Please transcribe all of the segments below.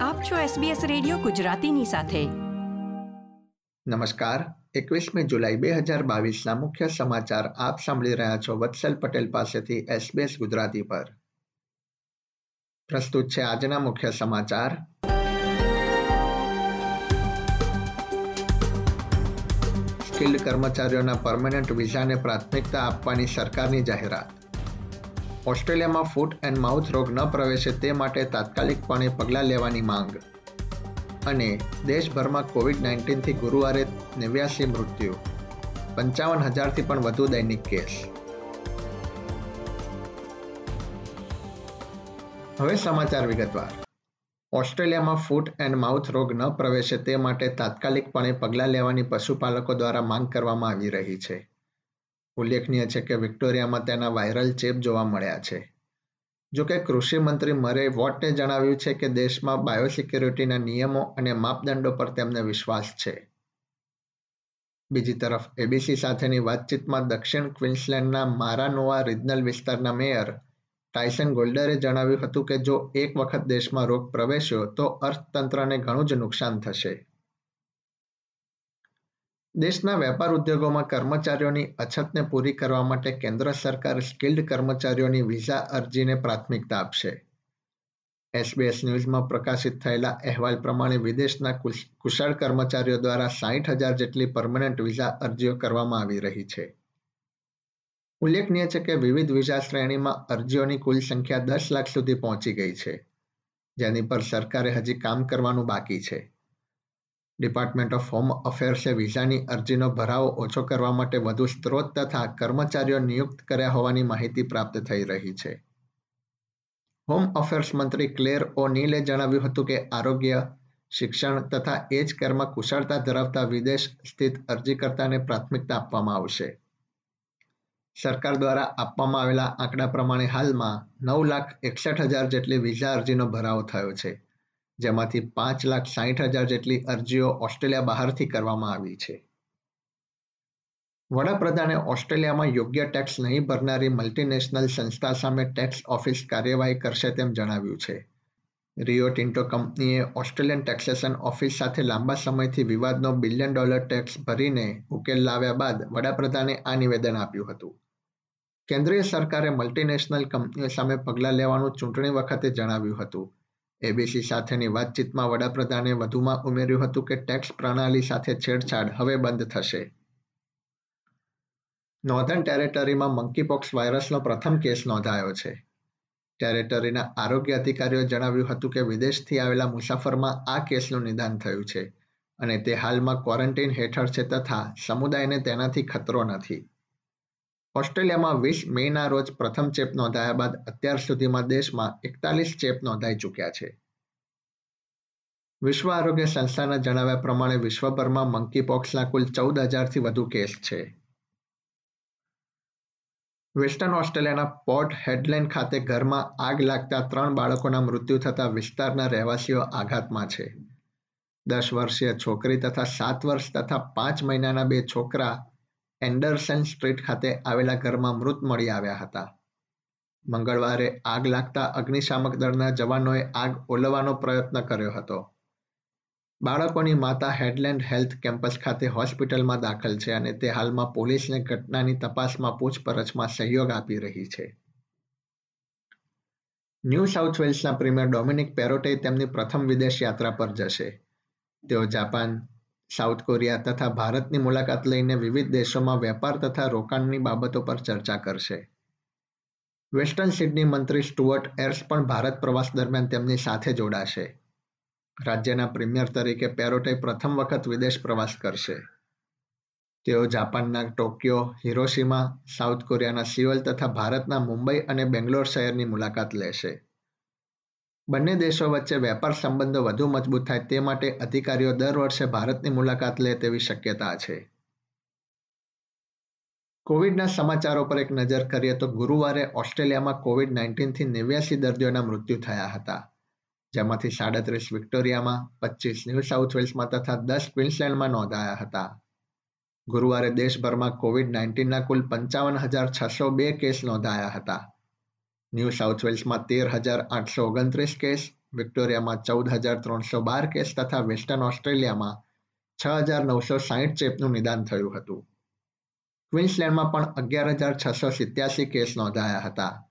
આપ છો SBS radio ગુજરાતીની સાથે. નમસ્કાર. એકવીસમી જુલાઈ 2022 ના મુખ્ય સમાચાર આપ સાંભળી રહ્યા છો વત્સલ પટેલ પાસેથી SBS ગુજરાતી પર. પ્રસ્તુત છે આજના મુખ્ય સમાચાર. સ્કિલ્ડ કર્મચારીઓના પરમેનન્ટ વિઝાને પ્રાથમિકતા આપવાની સરકારની જાહેરાત. ઓસ્ટ્રેલિયામાં ફૂટ એન્ડ માઉથ રોગ ન પ્રવેશે તે માટે તાત્કાલિકપણે પગલાં લેવાની માંગ. અને દેશભરમાં કોવિડ નાઇન્ટીનથી ગુરુવારે નેવ્યાસી મૃત્યુ. પંચાવન હજારથી પણ વધુ દૈનિક કેસ. હવે સમાચાર વિગતવાર. ઓસ્ટ્રેલિયામાં ફૂટ એન્ડ માઉથ રોગ ન પ્રવેશે તે માટે તાત્કાલિકપણે પગલાં લેવાની પશુપાલકો દ્વારા માંગ કરવામાં આવી રહી છે. ઉલ્લેખનીય છે કે વિક્ટોરિયામાં તેના વાયરલ ચેપ જોવા મળ્યા છે. જોકે કૃષિ મંત્રી મરે વોટને જણાવ્યું છે કે દેશમાં બાયોસિક્યોરિટીના નિયમો અને માપદંડો પર તેમને વિશ્વાસ છે. બીજી તરફ, એબીસી સાથેની વાતચીતમાં દક્ષિણ ક્વિન્સલેન્ડના મારાનોવા રિજનલ વિસ્તારના મેયર ટાઇસન ગોલ્ડરે જણાવ્યું હતું કે જો એક વખત દેશમાં રોગ પ્રવેશ્યો, તો અર્થતંત્રને ઘણું જ નુકસાન થશે. દેશના વેપાર ઉદ્યોગોમાં કર્મચારીઓની અછતને પૂરી કરવા માટે કેન્દ્ર સરકાર સ્કિલ્ડ કર્મચારીઓની વિઝા અરજીને પ્રાથમિકતા આપશે. એસબીએસ ન્યૂઝમાં પ્રકાશિત થયેલા અહેવાલ પ્રમાણે વિદેશના કુશળ કર્મચારીઓ દ્વારા સાહીઠ હજાર જેટલી પરમનન્ટ વિઝા અરજીઓ કરવામાં આવી રહી છે. ઉલ્લેખનીય છે કે વિવિધ વિઝા શ્રેણીમાં અરજીઓની કુલ સંખ્યા દસ લાખ સુધી પહોંચી ગઈ છે. જેની પર સરકારે હજી કામ કરવાનું બાકી છે. ડિપાર્ટમેન્ટ ઓફ હોમ અફેર્સે વિઝાની અરજીનો ભરાવો ઓછો કરવા માટે વધુ સ્ત્રોત તથા કર્મચારીઓ નિયુક્ત કર્યા હોવાની માહિતી પ્રાપ્ત થઈ રહી છે. હોમ અફેર્સ મંત્રી ક્લેર ઓ નીલે જણાવ્યું હતું કે આરોગ્ય, શિક્ષણ તથા એજ કેરમાં કુશળતા ધરાવતા વિદેશ સ્થિત અરજીકર્તાને પ્રાથમિકતા આપવામાં આવશે. સરકાર દ્વારા આપવામાં આવેલા આંકડા પ્રમાણે હાલમાં નવ લાખ એકસઠ હજાર જેટલી વિઝા અરજીનો ભરાવો થયો છે. જેમાંથી પાંચ લાખ સાહીઠ હજાર જેટલી અરજીઓ ઓસ્ટ્રેલિયા બહારથી કરવામાં આવી છે. વડાપ્રધાને ઓસ્ટ્રેલિયામાં યોગ્ય ટેક્સ નહીં ભરનારી મલ્ટીનેશનલ સંસ્થા સામે ટેક્સ ઓફિસ કાર્યવાહી કરશે તેમ જણાવ્યું છે. રિયો ટિન્ટો કંપનીએ ઓસ્ટ્રેલિયન ટેક્સેશન ઓફિસ સાથે લાંબા સમયથી વિવાદનો બિલિયન ડોલર ટેક્સ ભરીને ઉકેલ લાવ્યા બાદ વડાપ્રધાને આ નિવેદન આપ્યું હતું. કેન્દ્રીય સરકારે મલ્ટીનેશનલ કંપનીઓ સામે પગલાં લેવાનું ચૂંટણી વખતે જણાવ્યું હતું. એબીસી સાથેની વાતચીતમાં વડાપ્રધાને વધુમાં ઉમેર્યું હતું કે ટેક્સ પ્રણાલી સાથે છેડછાડ હવે બંધ થશે. નોર્ધન ટેરેટરીમાં મંકીપોક્સ વાયરસનો પ્રથમ કેસ નોંધાયો છે. ટેરેટરીના આરોગ્ય અધિકારીઓ જણાવ્યું હતું કે વિદેશથી આવેલા મુસાફરમાં આ કેસનું નિદાન થયું છે અને તે હાલમાં ક્વોરન્ટીન હેઠળ છે તથા સમુદાયને તેનાથી ખતરો નથી. ઓસ્ટ્રેલિયામાં વીસ મેના રોજ પ્રથમ ચેપ નોંધાયા બાદ અત્યાર સુધીમાં દેશમાં એકતાલીસ ચેપ નોંધાઈ ચૂક્યા છે. વિશ્વ આરોગ્ય સંસ્થાના જણાવ્યા પ્રમાણે વિશ્વભરમાં મંકીપોક્સના કુલ ચૌદ હજારથી વધુ કેસ છે. વેસ્ટર્ન ઓસ્ટ્રેલિયાના પોર્ટ હેડલેન્ડ ખાતે ઘરમાં આગ લાગતા ત્રણ બાળકોના મૃત્યુ થતા વિસ્તારના રહેવાસીઓ આઘાતમાં છે. દસ વર્ષીય છોકરી તથા સાત વર્ષ તથા પાંચ મહિનાના બે છોકરા એન્ડરસન સ્ટ્રીટ ખાતે આવેલા ઘરમાં મૃત મળી આવ્યા હતા. મંગળવારે આગ લાગતા અગ્નિશામક દળના જવાનોએ આગ ઓલવવાનો પ્રયત્ન કર્યો હતો. બાળકોની માતા હેડલેન્ડ હેલ્થ કેમ્પસ ખાતે હોસ્પિટલમાં દાખલ છે અને તે હાલમાં પોલીસને ઘટનાની તપાસમાં પૂછપરછમાં સહયોગ આપી રહી છે. ન્યૂ સાઉથ વેલ્સના પ્રીમિયર ડોમિનિક પેરોટે તેમની પ્રથમ વિદેશ યાત્રા પર જશે. તેઓ જાપાન સાઉથ કોરિયા તથા ભારતની મુલાકાત લઈને વિવિધ દેશોમાં વેપાર તથા રોકાણની બાબતો પર ચર્ચા કરશે. વેસ્ટર્ન સિડની મંત્રી સ્ટુઅર્ટ એર્સ પણ ભારત પ્રવાસ દરમિયાન તેમની સાથે જોડાશે. રાજ્યના પ્રીમિયર તરીકે પેરોટે પ્રથમ વખત વિદેશ પ્રવાસ કરશે. તેઓ જાપાનના ટોક્યો, હિરોશિમા, સાઉથ કોરિયાના સિઓલ તથા ભારતના મુંબઈ અને બેંગ્લોર શહેરની મુલાકાત લેશે. બંને દેશો વચ્ચે વેપાર સંબંધો વધુ મજબૂત થાય તે માટે અધિકારીઓ દર વર્ષે ભારતની મુલાકાત લે તેવી શક્યતા છે. કોવિડના સમાચારો પર એક નજર કરીએ તો ગુરુવારે ઓસ્ટ્રેલિયામાં કોવિડ નાઇન્ટીનથી નેવ્યાસી દર્દીઓના મૃત્યુ થયા હતા. જેમાંથી સાડત્રીસ વિક્ટોરિયામાં, પચીસ ન્યૂ સાઉથ વેલ્સમાં તથા દસ ક્વિન્સલેન્ડમાં નોંધાયા હતા. ગુરુવારે દેશભરમાં કોવિડ નાઇન્ટીનના કુલ પંચાવન હજાર છસો બે કેસ નોંધાયા હતા. ન્યૂ સાઉથ વેલ્સમાં તેર હજાર આઠસો ઓગણત્રીસ કેસ વિક્ટોરિયામાં ચૌદ હજાર ત્રણસો બાર કેસ તથા વેસ્ટર્ન ઓસ્ટ્રેલિયામાં છ હજાર નવસો સાહીઠ ચેપનું નિદાન થયું હતું. ક્વિન્સલેન્ડમાં પણ અગિયાર હજાર છસો સિત્યાસી કેસ નોંધાયા હતા.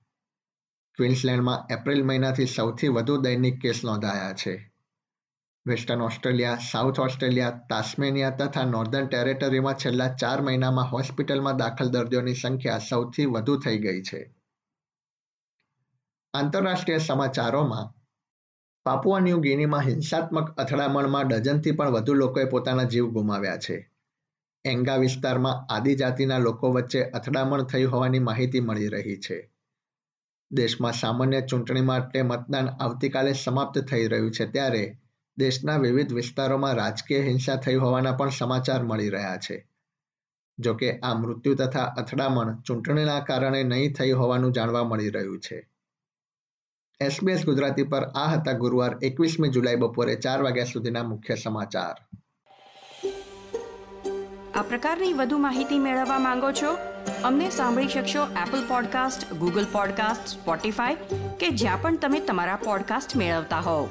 ક્વિન્સલેન્ડમાં એપ્રિલ મહિનાથી સૌથી વધુ દૈનિક કેસ નોંધાયા છે. Western Australia South Australia Tasmania તથા નોર્ધન ટેરેટરીમાં છેલ્લા ચાર મહિનામાં હોસ્પિટલમાં દાખલ દર્દીઓની સંખ્યા સૌથી વધુ થઈ ગઈ છે. આંતરરાષ્ટ્રીય સમાચારોમાં પાપુઆ ન્યૂ ગિનીમાં હિંસાત્મક અથડામણમાં ડઝનથી પણ વધુ લોકોએ પોતાના જીવ ગુમાવ્યા છે. એંગા વિસ્તારમાં આદિજાતિના લોકો વચ્ચે અથડામણ થઈ હોવાની માહિતી મળી રહી છે. દેશમાં સામાન્ય ચૂંટણી માટે મતદાન આવતીકાલે સમાપ્ત થઈ રહ્યું છે ત્યારે દેશના વિવિધ વિસ્તારોમાં રાજકીય હિંસા થઈ હોવાના પણ સમાચાર મળી રહ્યા છે. જોકે આ મૃત્યુ તથા અથડામણ ચૂંટણીના કારણે નહીં થઈ હોવાનું જાણવા મળી રહ્યું છે. એસબીએસ ગુજરાતી પર આ હતા ગુરુવાર એકવીસમી જુલાઈ બપોરે ચાર વાગ્યા સુધીના મુખ્ય સમાચાર. આ પ્રકારની વધુ માહિતી મેળવવા માંગો છો? અમને સાંભળી શકશો Apple podcast Google podcast Spotify કે જ્યાં પણ તમે તમારા પોડકાસ્ટ મેળવતા હોવ.